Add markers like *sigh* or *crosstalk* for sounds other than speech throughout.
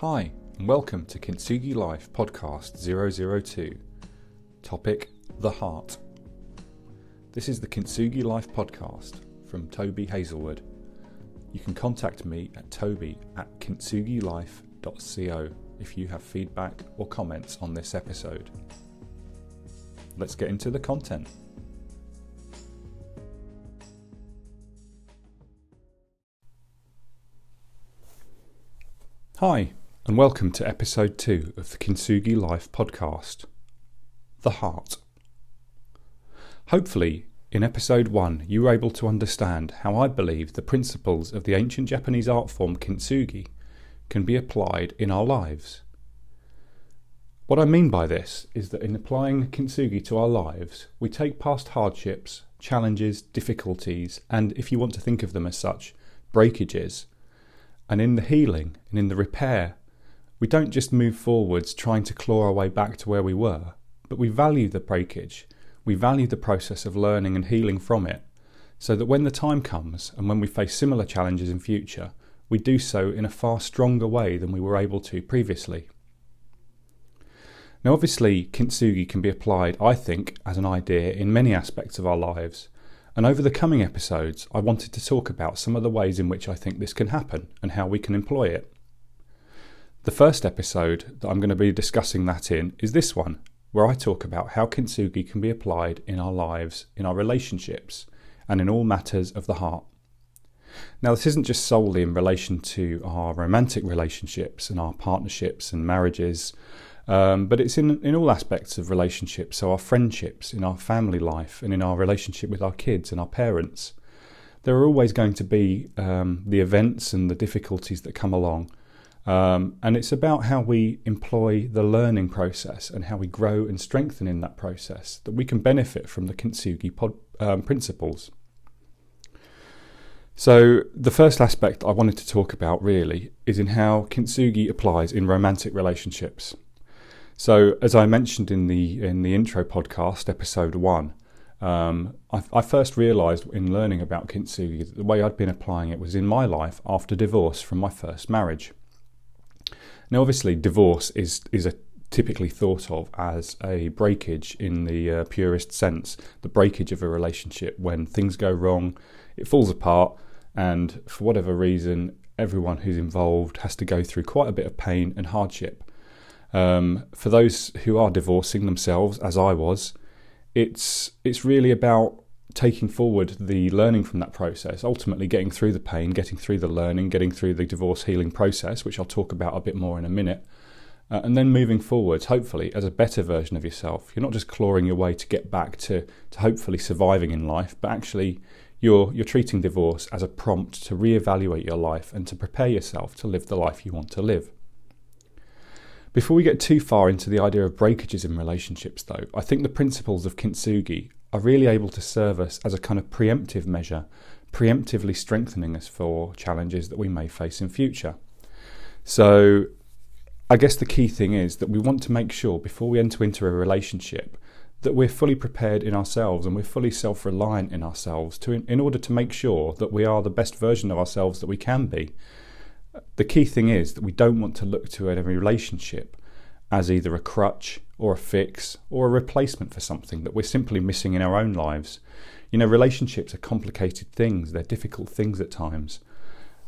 Hi, and welcome to Kintsugi Life Podcast 002. Topic The Heart. This is the Kintsugi Life Podcast from Toby Hazelwood. You can contact me at toby at kintsugilife.co if you have feedback or comments on this episode. Let's get into the content. Hi, and welcome to episode 2 of the Kintsugi Life podcast The Heart. Hopefully, in episode 1, you were able to understand how I believe the principles of the ancient Japanese art form kintsugi can be applied in our lives. What I mean by this is that in applying kintsugi to our lives, we take past hardships, challenges, difficulties, and if you want to think of them as such, breakages and in the healing and in the repair, we don't just move forwards trying to claw our way back to where we were, but we value the breakage. We value the process of learning and healing from it, so that when the time comes and when we face similar challenges in future, we do so in a far stronger way than we were able to previously. Now, obviously, kintsugi can be applied, I think, as an idea in many aspects of our lives, and over the coming episodes, I wanted to talk about some of the ways in which I think this can happen and how we can employ it. The first episode that I'm going to be discussing that in is this one, where I talk about how kintsugi can be applied in our lives, in our relationships, and in all matters of the heart. Now, this isn't just solely in relation to our romantic relationships and our partnerships and marriages um, but it's in, in all aspects of relationships, so our friendships, in our family life, and in our relationship with our kids and our parents. There are always going to be um, the events and the difficulties that come along. Um, and it's about how we employ the learning process and how we grow and strengthen in that process that we can benefit from the Kintsugi pod, um, principles. So, the first aspect I wanted to talk about really is in how Kintsugi applies in romantic relationships. So, as I mentioned in the in the intro podcast, episode one, um, I, I, first realised in learning about kintsugi that the way I'd been applying it was in my life after divorce from my first marriage. Now, obviously, divorce is is a typically thought of as a breakage in the uh, purest sense, the breakage of a relationship when things go wrong, it falls apart, and for whatever reason, everyone who's involved has to go through quite a bit of pain and hardship. Um, for those who are divorcing themselves, as I was, it's it's really about taking forward the learning from that process, ultimately getting through the pain, getting through the learning, getting through the divorce healing process, which I'll talk about a bit more in a minute, uh, and then moving forwards, hopefully, as a better version of yourself. You're not just clawing your way to get back to, to hopefully surviving in life, but actually you're, you're treating divorce as a prompt to reevaluate your life and to prepare yourself to live the life you want to live. Before we get too far into the idea of breakages in relationships, though, I think the principles of kintsugi are really able to serve us as a kind of preemptive measure, preemptively strengthening us for challenges that we may face in future. So, I guess the key thing is that we want to make sure before we enter into a relationship that we're fully prepared in ourselves and we're fully self reliant in ourselves to, in order to make sure that we are the best version of ourselves that we can be the key thing is that we don't want to look to a relationship as either a crutch or a fix or a replacement for something that we're simply missing in our own lives. You know, relationships are complicated things, they're difficult things at times.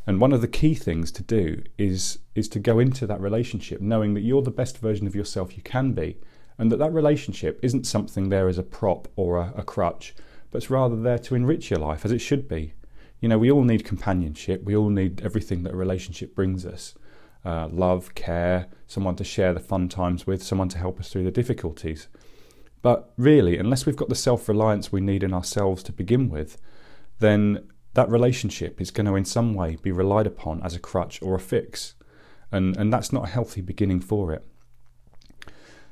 And one of the key things to do is is to go into that relationship knowing that you're the best version of yourself you can be and that that relationship isn't something there as a prop or a, a crutch, but it's rather there to enrich your life as it should be. You know, we all need companionship. We all need everything that a relationship brings us uh, love, care, someone to share the fun times with, someone to help us through the difficulties. But really, unless we've got the self reliance we need in ourselves to begin with, then that relationship is going to, in some way, be relied upon as a crutch or a fix. And, and that's not a healthy beginning for it.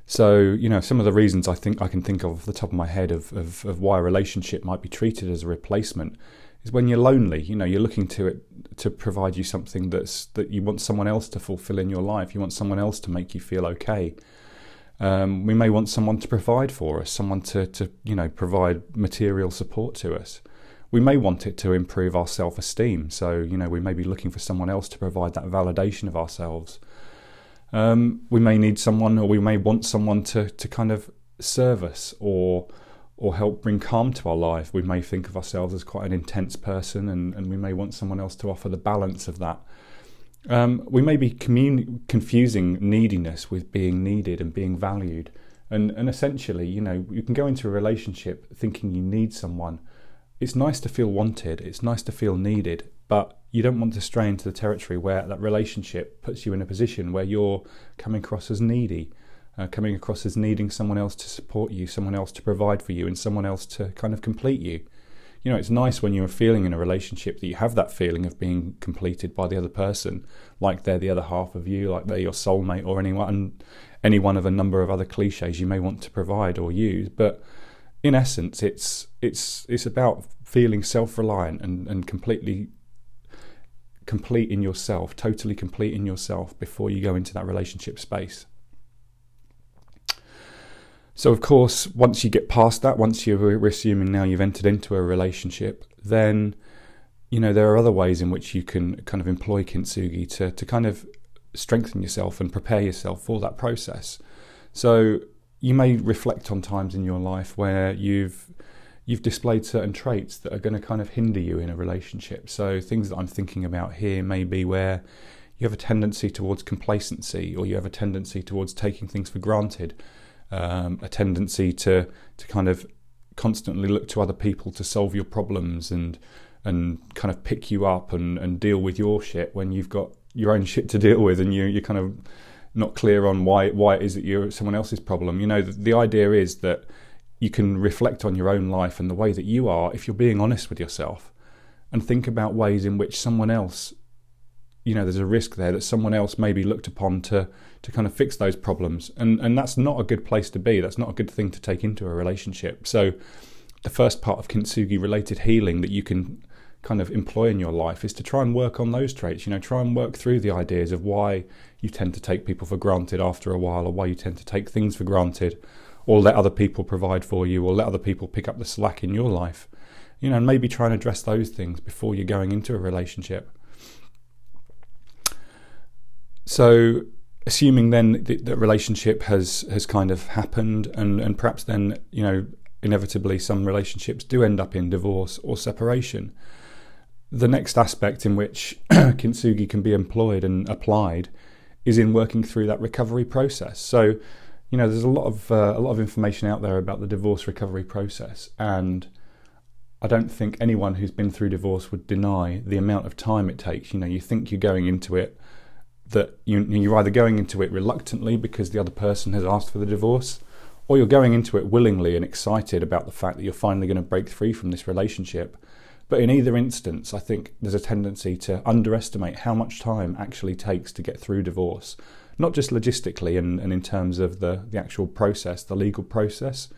So, you know, some of the reasons I think I can think of off the top of my head of, of, of why a relationship might be treated as a replacement is when you're lonely. You know, you're looking to it to provide you something that's that you want someone else to fulfill in your life. You want someone else to make you feel okay. Um, we may want someone to provide for us, someone to, to you know provide material support to us. We may want it to improve our self-esteem. So you know we may be looking for someone else to provide that validation of ourselves. Um, we may need someone, or we may want someone to to kind of serve us or or help bring calm to our life. We may think of ourselves as quite an intense person, and, and we may want someone else to offer the balance of that. Um, we may be commun- confusing neediness with being needed and being valued. And, and essentially, you know, you can go into a relationship thinking you need someone. It's nice to feel wanted, it's nice to feel needed, but you don't want to stray into the territory where that relationship puts you in a position where you're coming across as needy, uh, coming across as needing someone else to support you, someone else to provide for you, and someone else to kind of complete you. You know, it's nice when you're feeling in a relationship that you have that feeling of being completed by the other person, like they're the other half of you, like they're your soulmate or anyone, any one of a number of other cliches you may want to provide or use. But in essence, it's it's it's about feeling self-reliant and, and completely complete in yourself, totally complete in yourself before you go into that relationship space. So, of course, once you get past that, once you're assuming now you've entered into a relationship, then you know there are other ways in which you can kind of employ kintsugi to to kind of strengthen yourself and prepare yourself for that process. So you may reflect on times in your life where you've you've displayed certain traits that are going to kind of hinder you in a relationship. So things that I'm thinking about here may be where you have a tendency towards complacency or you have a tendency towards taking things for granted, um, a tendency to to kind of constantly look to other people to solve your problems and and kind of pick you up and, and deal with your shit when you've got your own shit to deal with and you you're kind of not clear on why why it is that you're someone else's problem. You know, the, the idea is that you can reflect on your own life and the way that you are if you're being honest with yourself and think about ways in which someone else you know there's a risk there that someone else may be looked upon to to kind of fix those problems and and that's not a good place to be that's not a good thing to take into a relationship so the first part of kintsugi related healing that you can kind of employ in your life is to try and work on those traits you know try and work through the ideas of why you tend to take people for granted after a while or why you tend to take things for granted or let other people provide for you or let other people pick up the slack in your life. You know, and maybe try and address those things before you're going into a relationship. So, assuming then that the relationship has has kind of happened, and and perhaps then you know inevitably some relationships do end up in divorce or separation. The next aspect in which *clears throat* kintsugi can be employed and applied is in working through that recovery process. So, you know, there's a lot of uh, a lot of information out there about the divorce recovery process, and I don't think anyone who's been through divorce would deny the amount of time it takes. You know, you think you're going into it that you, you're either going into it reluctantly because the other person has asked for the divorce, or you're going into it willingly and excited about the fact that you're finally going to break free from this relationship. But in either instance, I think there's a tendency to underestimate how much time actually takes to get through divorce not just logistically and, and in terms of the, the actual process, the legal process,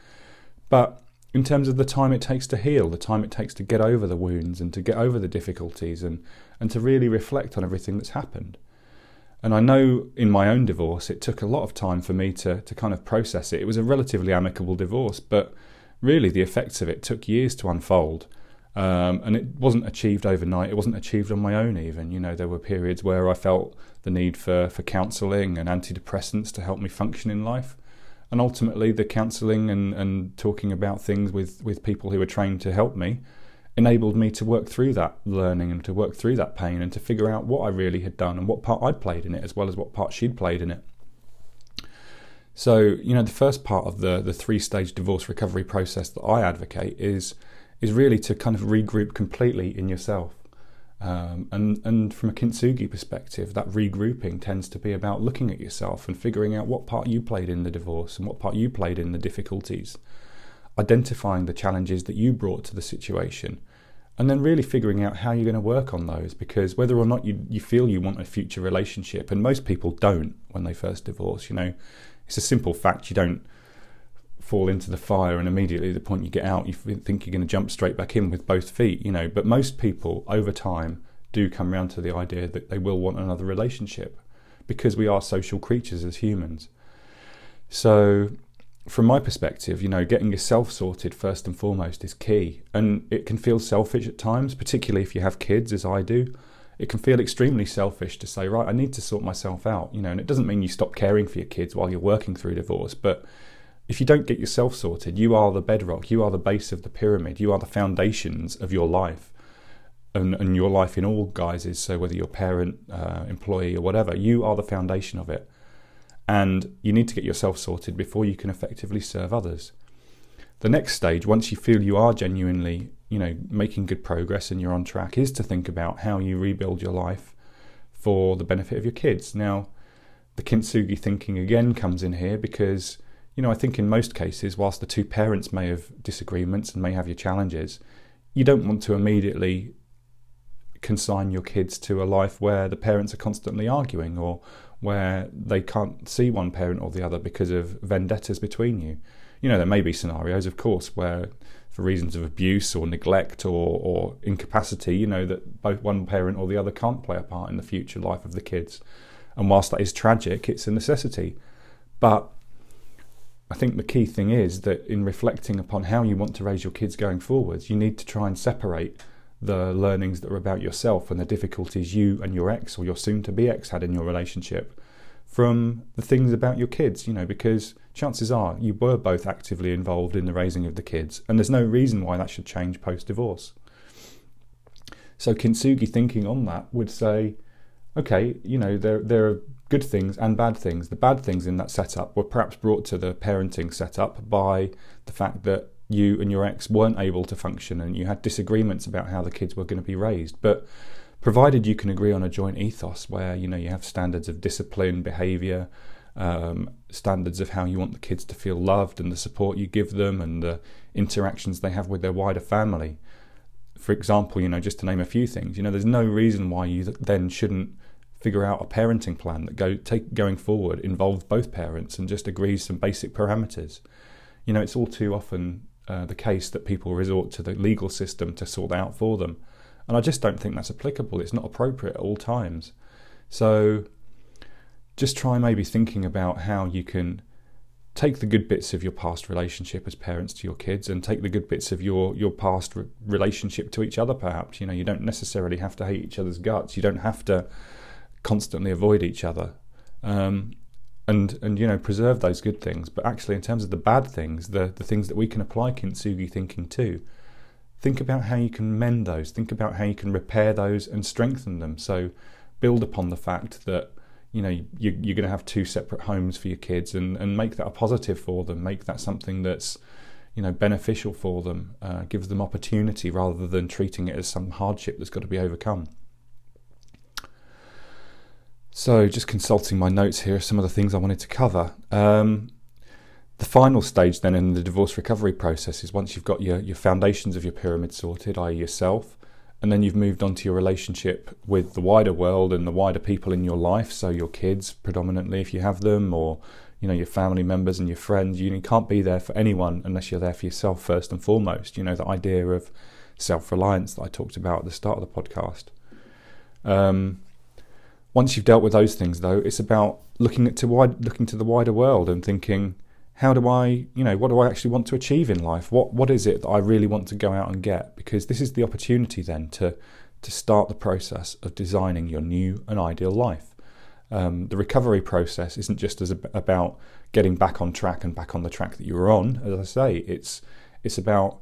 but in terms of the time it takes to heal, the time it takes to get over the wounds and to get over the difficulties and, and to really reflect on everything that's happened. And I know in my own divorce, it took a lot of time for me to, to kind of process it. It was a relatively amicable divorce, but really the effects of it took years to unfold. Um, and it wasn't achieved overnight. It wasn't achieved on my own, even. You know, there were periods where I felt the need for, for counselling and antidepressants to help me function in life. And ultimately, the counselling and, and talking about things with, with people who were trained to help me enabled me to work through that learning and to work through that pain and to figure out what I really had done and what part I'd played in it, as well as what part she'd played in it. So, you know, the first part of the, the three stage divorce recovery process that I advocate is is really to kind of regroup completely in yourself. Um, and and from a kintsugi perspective, that regrouping tends to be about looking at yourself and figuring out what part you played in the divorce and what part you played in the difficulties, identifying the challenges that you brought to the situation, and then really figuring out how you're going to work on those. Because whether or not you you feel you want a future relationship, and most people don't when they first divorce, you know, it's a simple fact you don't fall into the fire and immediately the point you get out you think you're going to jump straight back in with both feet you know but most people over time do come around to the idea that they will want another relationship because we are social creatures as humans so from my perspective you know getting yourself sorted first and foremost is key and it can feel selfish at times particularly if you have kids as I do it can feel extremely selfish to say, right, I need to sort myself out, you know, and it doesn't mean you stop caring for your kids while you're working through divorce, but if you don't get yourself sorted, you are the bedrock, you are the base of the pyramid, you are the foundations of your life. And, and your life in all guises, so whether you're parent, uh, employee, or whatever, you are the foundation of it. And you need to get yourself sorted before you can effectively serve others. The next stage, once you feel you are genuinely, you know, making good progress and you're on track, is to think about how you rebuild your life for the benefit of your kids. Now, the kintsugi thinking again comes in here because you know, I think in most cases, whilst the two parents may have disagreements and may have your challenges, you don't want to immediately consign your kids to a life where the parents are constantly arguing or where they can't see one parent or the other because of vendettas between you. You know, there may be scenarios, of course, where for reasons of abuse or neglect or, or incapacity, you know, that both one parent or the other can't play a part in the future life of the kids. And whilst that is tragic, it's a necessity. But I think the key thing is that in reflecting upon how you want to raise your kids going forwards, you need to try and separate the learnings that are about yourself and the difficulties you and your ex or your soon to be ex had in your relationship from the things about your kids, you know, because chances are you were both actively involved in the raising of the kids, and there's no reason why that should change post divorce. So, Kintsugi thinking on that would say, okay, you know, there, there are good things and bad things. The bad things in that setup were perhaps brought to the parenting setup by the fact that you and your ex weren't able to function and you had disagreements about how the kids were going to be raised. But provided you can agree on a joint ethos where you know you have standards of discipline, behaviour, um, standards of how you want the kids to feel loved and the support you give them and the interactions they have with their wider family. For example, you know, just to name a few things, you know, there's no reason why you then shouldn't figure out a parenting plan that go take going forward involves both parents and just agrees some basic parameters. You know, it's all too often uh, the case that people resort to the legal system to sort out for them, and I just don't think that's applicable. It's not appropriate at all times. So, just try maybe thinking about how you can take the good bits of your past relationship as parents to your kids and take the good bits of your your past re- relationship to each other perhaps you know you don't necessarily have to hate each other's guts you don't have to constantly avoid each other. Um, and and you know preserve those good things, but actually in terms of the bad things, the the things that we can apply kintsugi thinking to, think about how you can mend those. Think about how you can repair those and strengthen them. So build upon the fact that you know you, you're going to have two separate homes for your kids, and and make that a positive for them. Make that something that's you know beneficial for them. Uh, gives them opportunity rather than treating it as some hardship that's got to be overcome. So, just consulting my notes here, some of the things I wanted to cover. Um, the final stage then in the divorce recovery process is once you've got your, your foundations of your pyramid sorted, i.e., yourself, and then you've moved on to your relationship with the wider world and the wider people in your life, so your kids predominantly, if you have them, or you know your family members and your friends. You can't be there for anyone unless you're there for yourself first and foremost. You know the idea of self-reliance that I talked about at the start of the podcast. Um, once you've dealt with those things, though, it's about looking at to wide, looking to the wider world and thinking, how do I, you know, what do I actually want to achieve in life? What what is it that I really want to go out and get? Because this is the opportunity then to to start the process of designing your new and ideal life. Um, the recovery process isn't just as about getting back on track and back on the track that you were on. As I say, it's it's about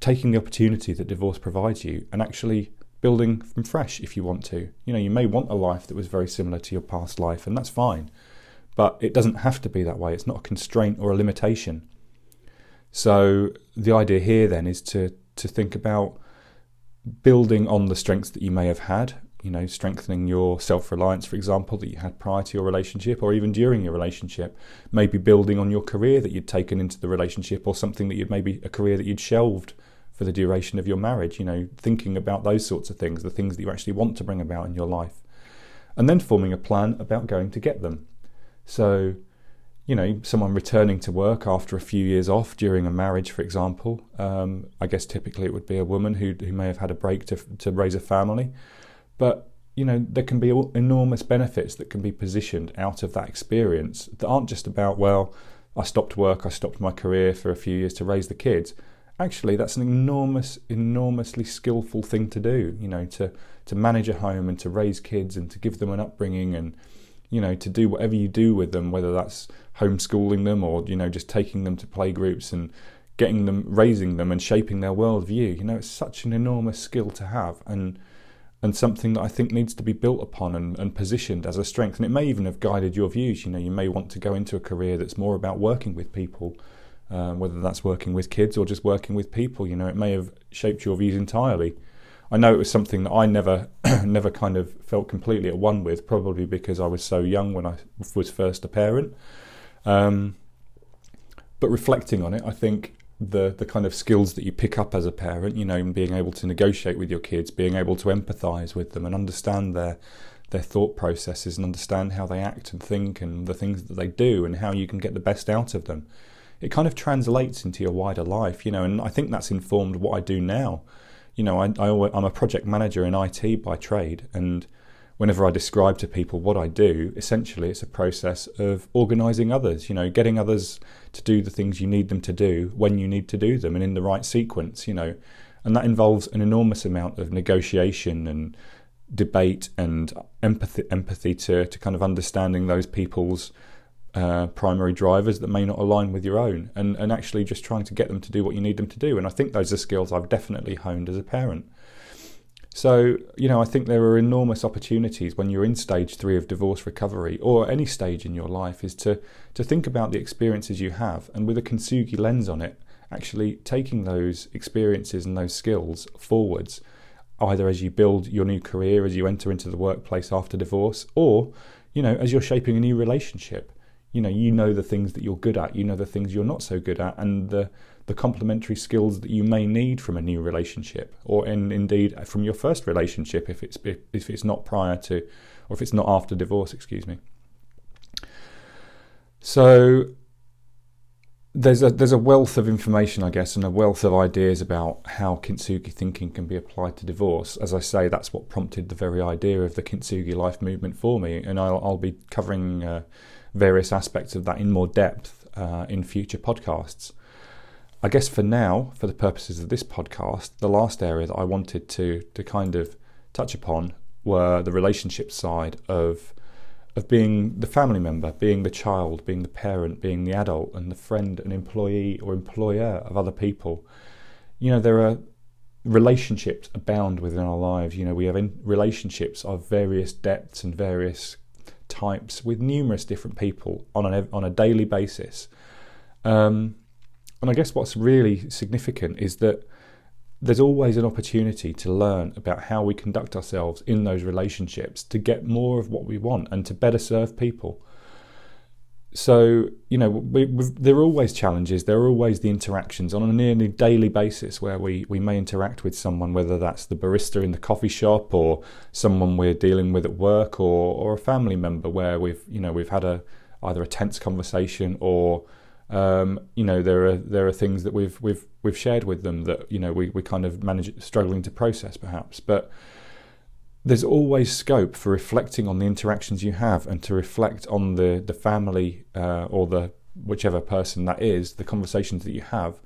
taking the opportunity that divorce provides you and actually building from fresh if you want to. You know, you may want a life that was very similar to your past life, and that's fine. But it doesn't have to be that way. It's not a constraint or a limitation. So the idea here then is to to think about building on the strengths that you may have had. You know, strengthening your self reliance, for example, that you had prior to your relationship or even during your relationship. Maybe building on your career that you'd taken into the relationship or something that you'd maybe a career that you'd shelved for the duration of your marriage, you know, thinking about those sorts of things, the things that you actually want to bring about in your life, and then forming a plan about going to get them. So, you know, someone returning to work after a few years off during a marriage, for example, um, I guess typically it would be a woman who, who may have had a break to, to raise a family. But, you know, there can be enormous benefits that can be positioned out of that experience that aren't just about, well, I stopped work, I stopped my career for a few years to raise the kids actually that's an enormous enormously skillful thing to do you know to to manage a home and to raise kids and to give them an upbringing and you know to do whatever you do with them, whether that's homeschooling them or you know just taking them to play groups and getting them, raising them, and shaping their worldview. You know, it's such an enormous skill to have and and something that I think needs to be built upon and, and, positioned as a strength. And it may even have guided your views. You know, you may want to go into a career that's more about working with people, uh, whether that's working with kids or just working with people. You know, it may have shaped your views entirely. I know it was something that I never, *clears throat* never kind of felt completely at one with, probably because I was so young when I was first a parent. Um, but reflecting on it, I think the the kind of skills that you pick up as a parent, you know, being able to negotiate with your kids, being able to empathise with them and understand their their thought processes and understand how they act and think and the things that they do and how you can get the best out of them. It kind of translates into your wider life, you know, and I think that's informed what I do now. You know, I, I I'm a project manager in IT by trade, and whenever I describe to people what I do, essentially it's a process of organizing others, you know, getting others to do the things you need them to do when you need to do them and in the right sequence, you know. And that involves an enormous amount of negotiation and debate and empathy empathy to, to kind of understanding those people's uh, primary drivers that may not align with your own and, and actually just trying to get them to do what you need them to do. And I think those are skills I've definitely honed as a parent. So, you know, I think there are enormous opportunities when you're in stage three of divorce recovery or any stage in your life is to, to think about the experiences you have and with a Kintsugi lens on it, actually taking those experiences and those skills forwards, either as you build your new career, as you enter into the workplace after divorce, or, you know, as you're shaping a new relationship. You know, you know the things that you're good at, you know the things you're not so good at, and the the complementary skills that you may need from a new relationship, or in, indeed from your first relationship if it's if it's not prior to, or if it's not after divorce. Excuse me. So there's a there's a wealth of information, I guess, and a wealth of ideas about how kintsugi thinking can be applied to divorce. As I say, that's what prompted the very idea of the kintsugi life movement for me, and I'll, I'll be covering uh, various aspects of that in more depth uh, in future podcasts. I guess for now, for the purposes of this podcast, the last area that I wanted to to kind of touch upon were the relationship side of of being the family member, being the child, being the parent, being the adult, and the friend and employee or employer of other people. You know, there are relationships abound within our lives. You know, we have relationships of various depths and various types with numerous different people on an on a daily basis. Um, and I guess what's really significant is that there's always an opportunity to learn about how we conduct ourselves in those relationships to get more of what we want and to better serve people. So, you know, we, there are always challenges. There are always the interactions on a nearly daily basis where we, we may interact with someone, whether that's the barista in the coffee shop or someone we're dealing with at work or, or a family member where we've, you know, we've had a either a tense conversation or um, you know there are there are things that we've we've we've shared with them that you know we we kind of manage struggling to process perhaps, but there's always scope for reflecting on the interactions you have and to reflect on the the family uh, or the whichever person that is, the conversations that you have,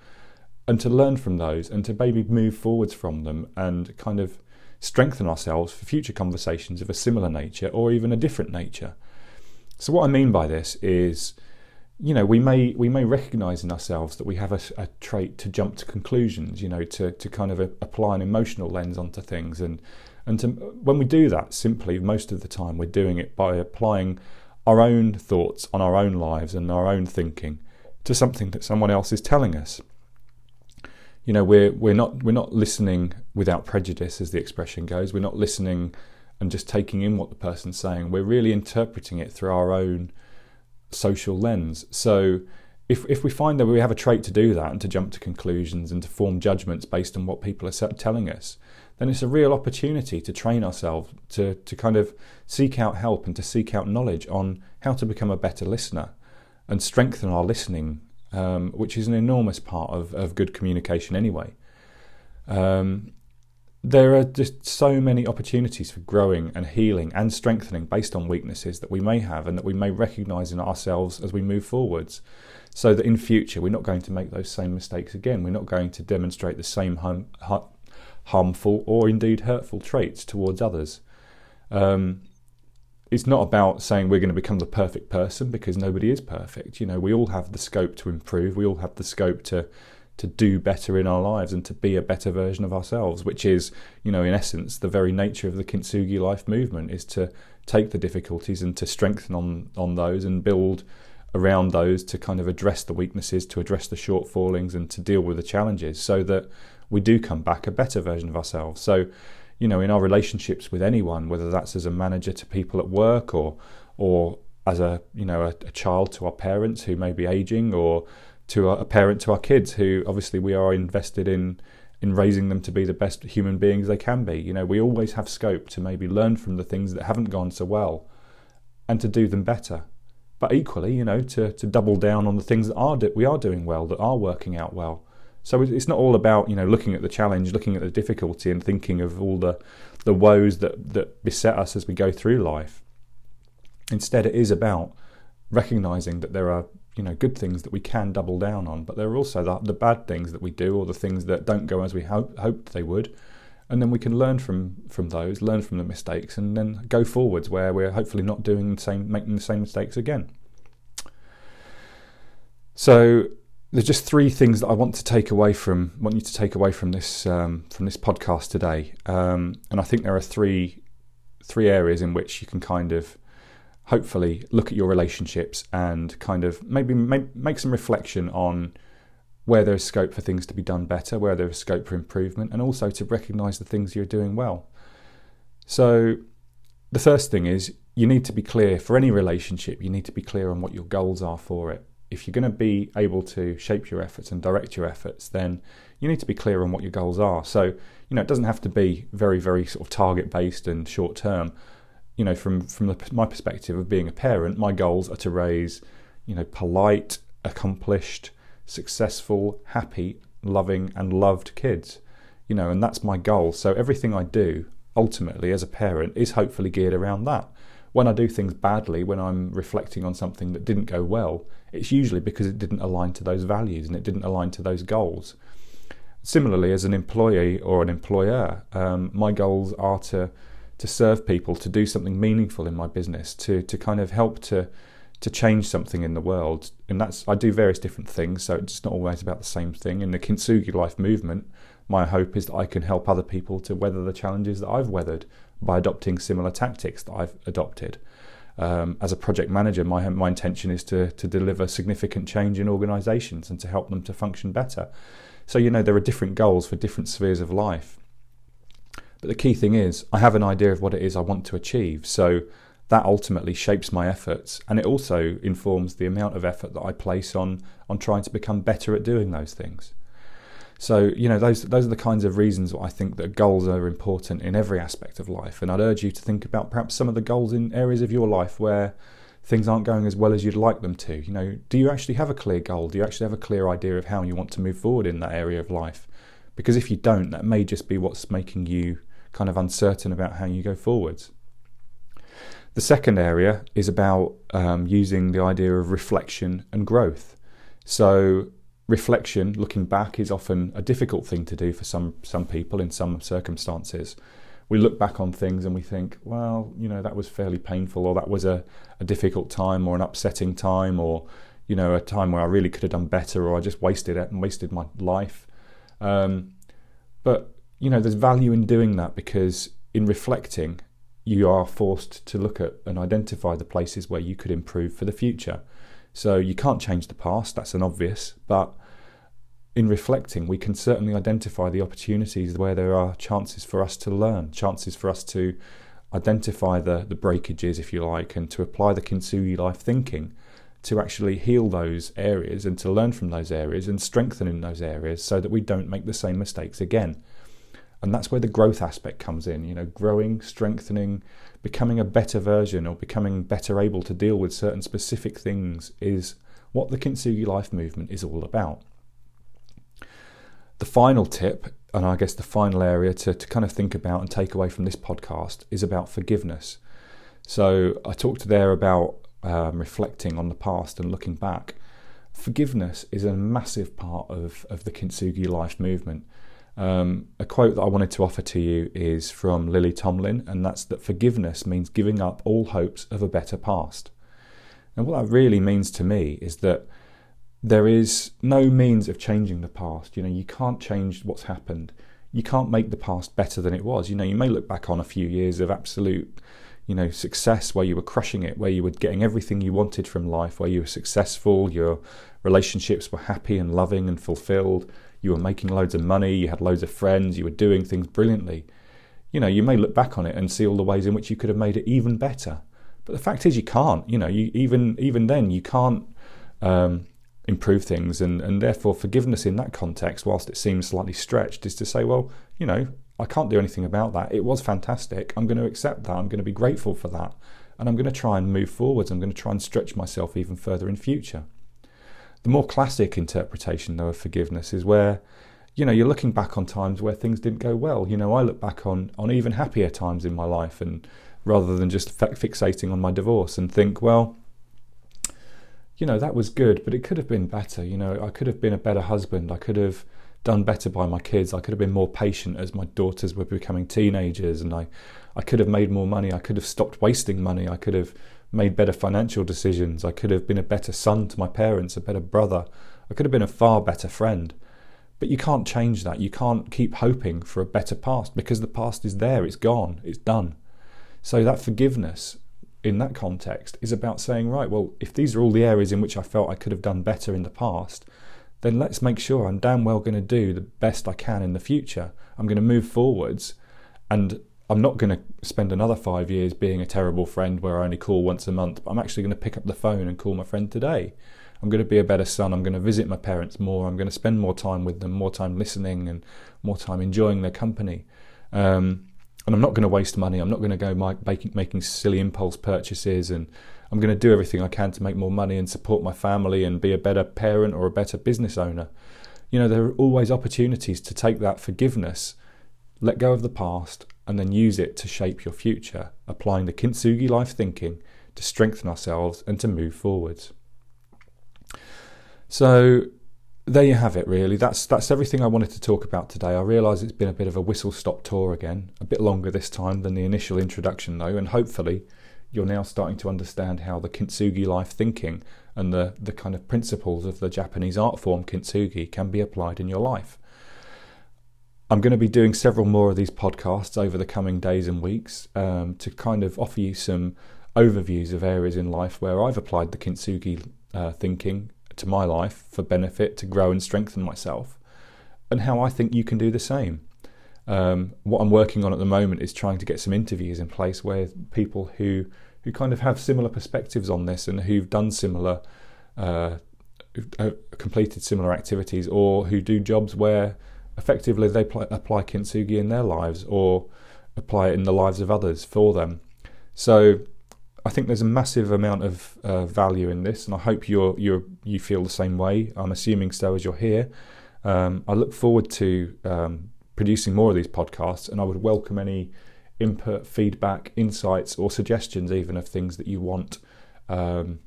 and to learn from those and to maybe move forwards from them and kind of strengthen ourselves for future conversations of a similar nature or even a different nature. So what I mean by this is you know, we may we may recognise in ourselves that we have a, a, trait to jump to conclusions, you know, to, to kind of a, apply an emotional lens onto things, and and to, when we do that, simply most of the time we're doing it by applying our own thoughts on our own lives and our own thinking to something that someone else is telling us. You know, we're we're not we're not listening without prejudice, as the expression goes. We're not listening and just taking in what the person's saying. We're really interpreting it through our own social lens. So if if we find that we have a trait to do that and to jump to conclusions and to form judgments based on what people are telling us, then it's a real opportunity to train ourselves to to kind of seek out help and to seek out knowledge on how to become a better listener and strengthen our listening, um, which is an enormous part of, of good communication anyway. Um, there are just so many opportunities for growing and healing and strengthening based on weaknesses that we may have and that we may recognize in ourselves as we move forwards so that in future we're not going to make those same mistakes again we're not going to demonstrate the same harmful or indeed hurtful traits towards others. Um, it's not about saying we're going to become the perfect person because nobody is perfect. You know, we all have the scope to improve. We all have the scope to to do better in our lives and to be a better version of ourselves, which is, you know, in essence, the very nature of the Kintsugi life movement is to take the difficulties and to strengthen on on those and build around those to kind of address the weaknesses, to address the shortfallings, and to deal with the challenges, so that we do come back a better version of ourselves. So, you know, in our relationships with anyone, whether that's as a manager to people at work or or as a you know a, a child to our parents who may be aging, or to a parent to our kids who obviously we are invested in in raising them to be the best human beings they can be. You know, we always have scope to maybe learn from the things that haven't gone so well and to do them better. But equally, you know, to, to double down on the things that are we are doing well, that are working out well. So it's not all about you know looking at the challenge, looking at the difficulty, and thinking of all the the woes that that beset us as we go through life. Instead, it is about recognizing that there are you know good things that we can double down on, but there are also the, the bad things that we do or the things that don't go as we ho- hoped they would, and then we can learn from from those, learn from the mistakes, and then go forwards where we're hopefully not doing the same, making the same mistakes again. So there's just three things that I want to take away from want you to take away from this um, from this podcast today, um, and I think there are three three areas in which you can kind of hopefully look at your relationships and kind of maybe make, some reflection on where there's scope for things to be done better, where there's scope for improvement, and also to recognize the things you're doing well. So, the first thing is you need to be clear for any relationship, you need to be clear on what your goals are for it. If you're going to be able to shape your efforts and direct your efforts, then you need to be clear on what your goals are. So, you know, it doesn't have to be very, very sort of target based and short term, you know, from from the, my perspective of being a parent, my goals are to raise, you know, polite, accomplished, successful, happy, loving, and loved kids. You know, and that's my goal. So everything I do ultimately as a parent is hopefully geared around that. When I do things badly, when I'm reflecting on something that didn't go well, it's usually because it didn't align to those values and it didn't align to those goals. Similarly, as an employee or an employer, um, my goals are to to serve people, to do something meaningful in my business, to to kind of help to to change something in the world. And that's I do various different things, so it's not always about the same thing. In the Kintsugi life movement, my hope is that I can help other people to weather the challenges that I've weathered by adopting similar tactics that I've adopted. Um, as a project manager, my my intention is to to deliver significant change in organisations and to help them to function better. So you know there are different goals for different spheres of life, but the key thing is, I have an idea of what it is I want to achieve. So that ultimately shapes my efforts and it also informs the amount of effort that I place on on trying to become better at doing those things. So, you know, those those are the kinds of reasons why I think that goals are important in every aspect of life. And I'd urge you to think about perhaps some of the goals in areas of your life where things aren't going as well as you'd like them to. You know, do you actually have a clear goal? Do you actually have a clear idea of how you want to move forward in that area of life? Because if you don't, that may just be what's making you kind of uncertain about how you go forwards. The second area is about um, using the idea of reflection and growth. So, reflection, looking back, is often a difficult thing to do for some, some people in some circumstances. We look back on things and we think, well, you know, that was fairly painful, or that was a, a difficult time, or an upsetting time, or, you know, a time where I really could have done better, or I just wasted it and wasted my life. Um, but you know, there's value in doing that because in reflecting, you are forced to look at and identify the places where you could improve for the future. So you can't change the past, that's an obvious, but in reflecting, we can certainly identify the opportunities where there are chances for us to learn, chances for us to identify the, the breakages, if you like, and to apply the Kintsugi life thinking to actually heal those areas and to learn from those areas and strengthen in those areas so that we don't make the same mistakes again. And that's where the growth aspect comes in, you know, growing, strengthening, becoming a better version or becoming better able to deal with certain specific things is what the Kintsugi life movement is all about. The final tip, and I guess the final area to, to kind of think about and take away from this podcast, is about forgiveness. So I talked there about um, reflecting on the past and looking back. Forgiveness is a massive part of, of the Kintsugi life movement. Um, a quote that I wanted to offer to you is from Lily Tomlin, and that's that forgiveness means giving up all hopes of a better past. And what that really means to me is that there is no means of changing the past. You know, you can't change what's happened. You can't make the past better than it was. You know, you may look back on a few years of absolute, you know, success where you were crushing it, where you were getting everything you wanted from life, where you were successful, your relationships were happy and loving and fulfilled, you were making loads of money, you had loads of friends, you were doing things brilliantly. You know, you may look back on it and see all the ways in which you could have made it even better. But the fact is, you can't. You know, you even even then you can't um, improve things, and and therefore forgiveness in that context, whilst it seems slightly stretched, is to say, well, you know, I can't do anything about that. It was fantastic. I'm going to accept that. I'm going to be grateful for that, and I'm going to try and move forwards. I'm going to try and stretch myself even further in future. The more classic interpretation, though, of forgiveness is where, you know, you're looking back on times where things didn't go well. You know, I look back on on even happier times in my life, and rather than just fixating on my divorce, and think, well, you know, that was good, but it could have been better. You know, I could have been a better husband. I could have done better by my kids. I could have been more patient as my daughters were becoming teenagers, and I, I could have made more money. I could have stopped wasting money. I could have made better financial decisions. I could have been a better son to my parents, a better brother. I could have been a far better friend. But you can't change that. You can't keep hoping for a better past because the past is there, it's gone, it's done. So that forgiveness in that context is about saying, right, well, if these are all the areas in which I felt I could have done better in the past, then let's make sure I'm damn well going to do the best I can in the future. I'm going to move forwards and I'm not going to spend another five years being a terrible friend where I only call once a month, but I'm actually going to pick up the phone and call my friend today. I'm going to be a better son. I'm going to visit my parents more. I'm going to spend more time with them, more time listening, and more time enjoying their company. Um, and I'm not going to waste money. I'm not going to go making, making silly impulse purchases, and I'm going to do everything I can to make more money and support my family and be a better parent or a better business owner. You know, there are always opportunities to take that forgiveness, let go of the past, and then use it to shape your future, applying the Kintsugi life thinking to strengthen ourselves and to move forwards. So, there you have it really. That's that's everything i wanted to talk about today. I realize it's been a bit of a whistle stop tour again a bit longer this time than the initial introduction though and hopefully you're now starting to understand how the kintsugi life thinking and the the kind of principles of the japanese art form kintsugi can be applied in your life I'm going to be doing several more of these podcasts over the coming days and weeks um, to kind of offer you some overviews of areas in life where I've applied the kintsugi uh, thinking to my life for benefit to grow and strengthen myself, and how I think you can do the same. Um, what I'm working on at the moment is trying to get some interviews in place where people who who kind of have similar perspectives on this and who've done similar, uh, uh completed similar activities, or who do jobs where effectively they pl- apply kintsugi in their lives or apply it in the lives of others for them. So I think there's a massive amount of uh, value in this, and I hope you you you feel the same way. I'm assuming so as you're here. Um, I look forward to um, producing more of these podcasts, and I would welcome any input, feedback, insights, or suggestions, even of things that you want um,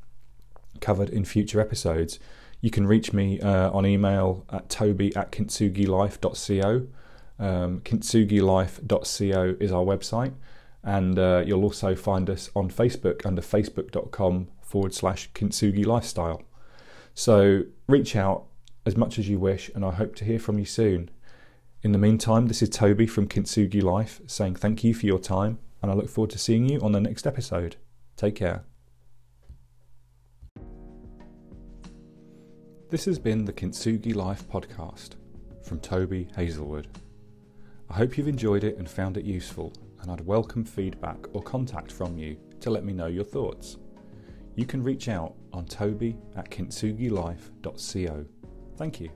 covered in future episodes. You can reach me uh, on email at toby at kintsugilife.co. Um, kintsugilife.co is our website, and uh, you'll also find us on Facebook under facebook.com forward slash kintsugi lifestyle. So reach out as much as you wish, and I hope to hear from you soon. In the meantime, this is Toby from Kintsugi Life saying thank you for your time, and I look forward to seeing you on the next episode. Take care. This has been the Kintsugi Life podcast from Toby Hazelwood. I hope you've enjoyed it and found it useful, and I'd welcome feedback or contact from you to let me know your thoughts. You can reach out on toby at kintsugilife.co. Thank you.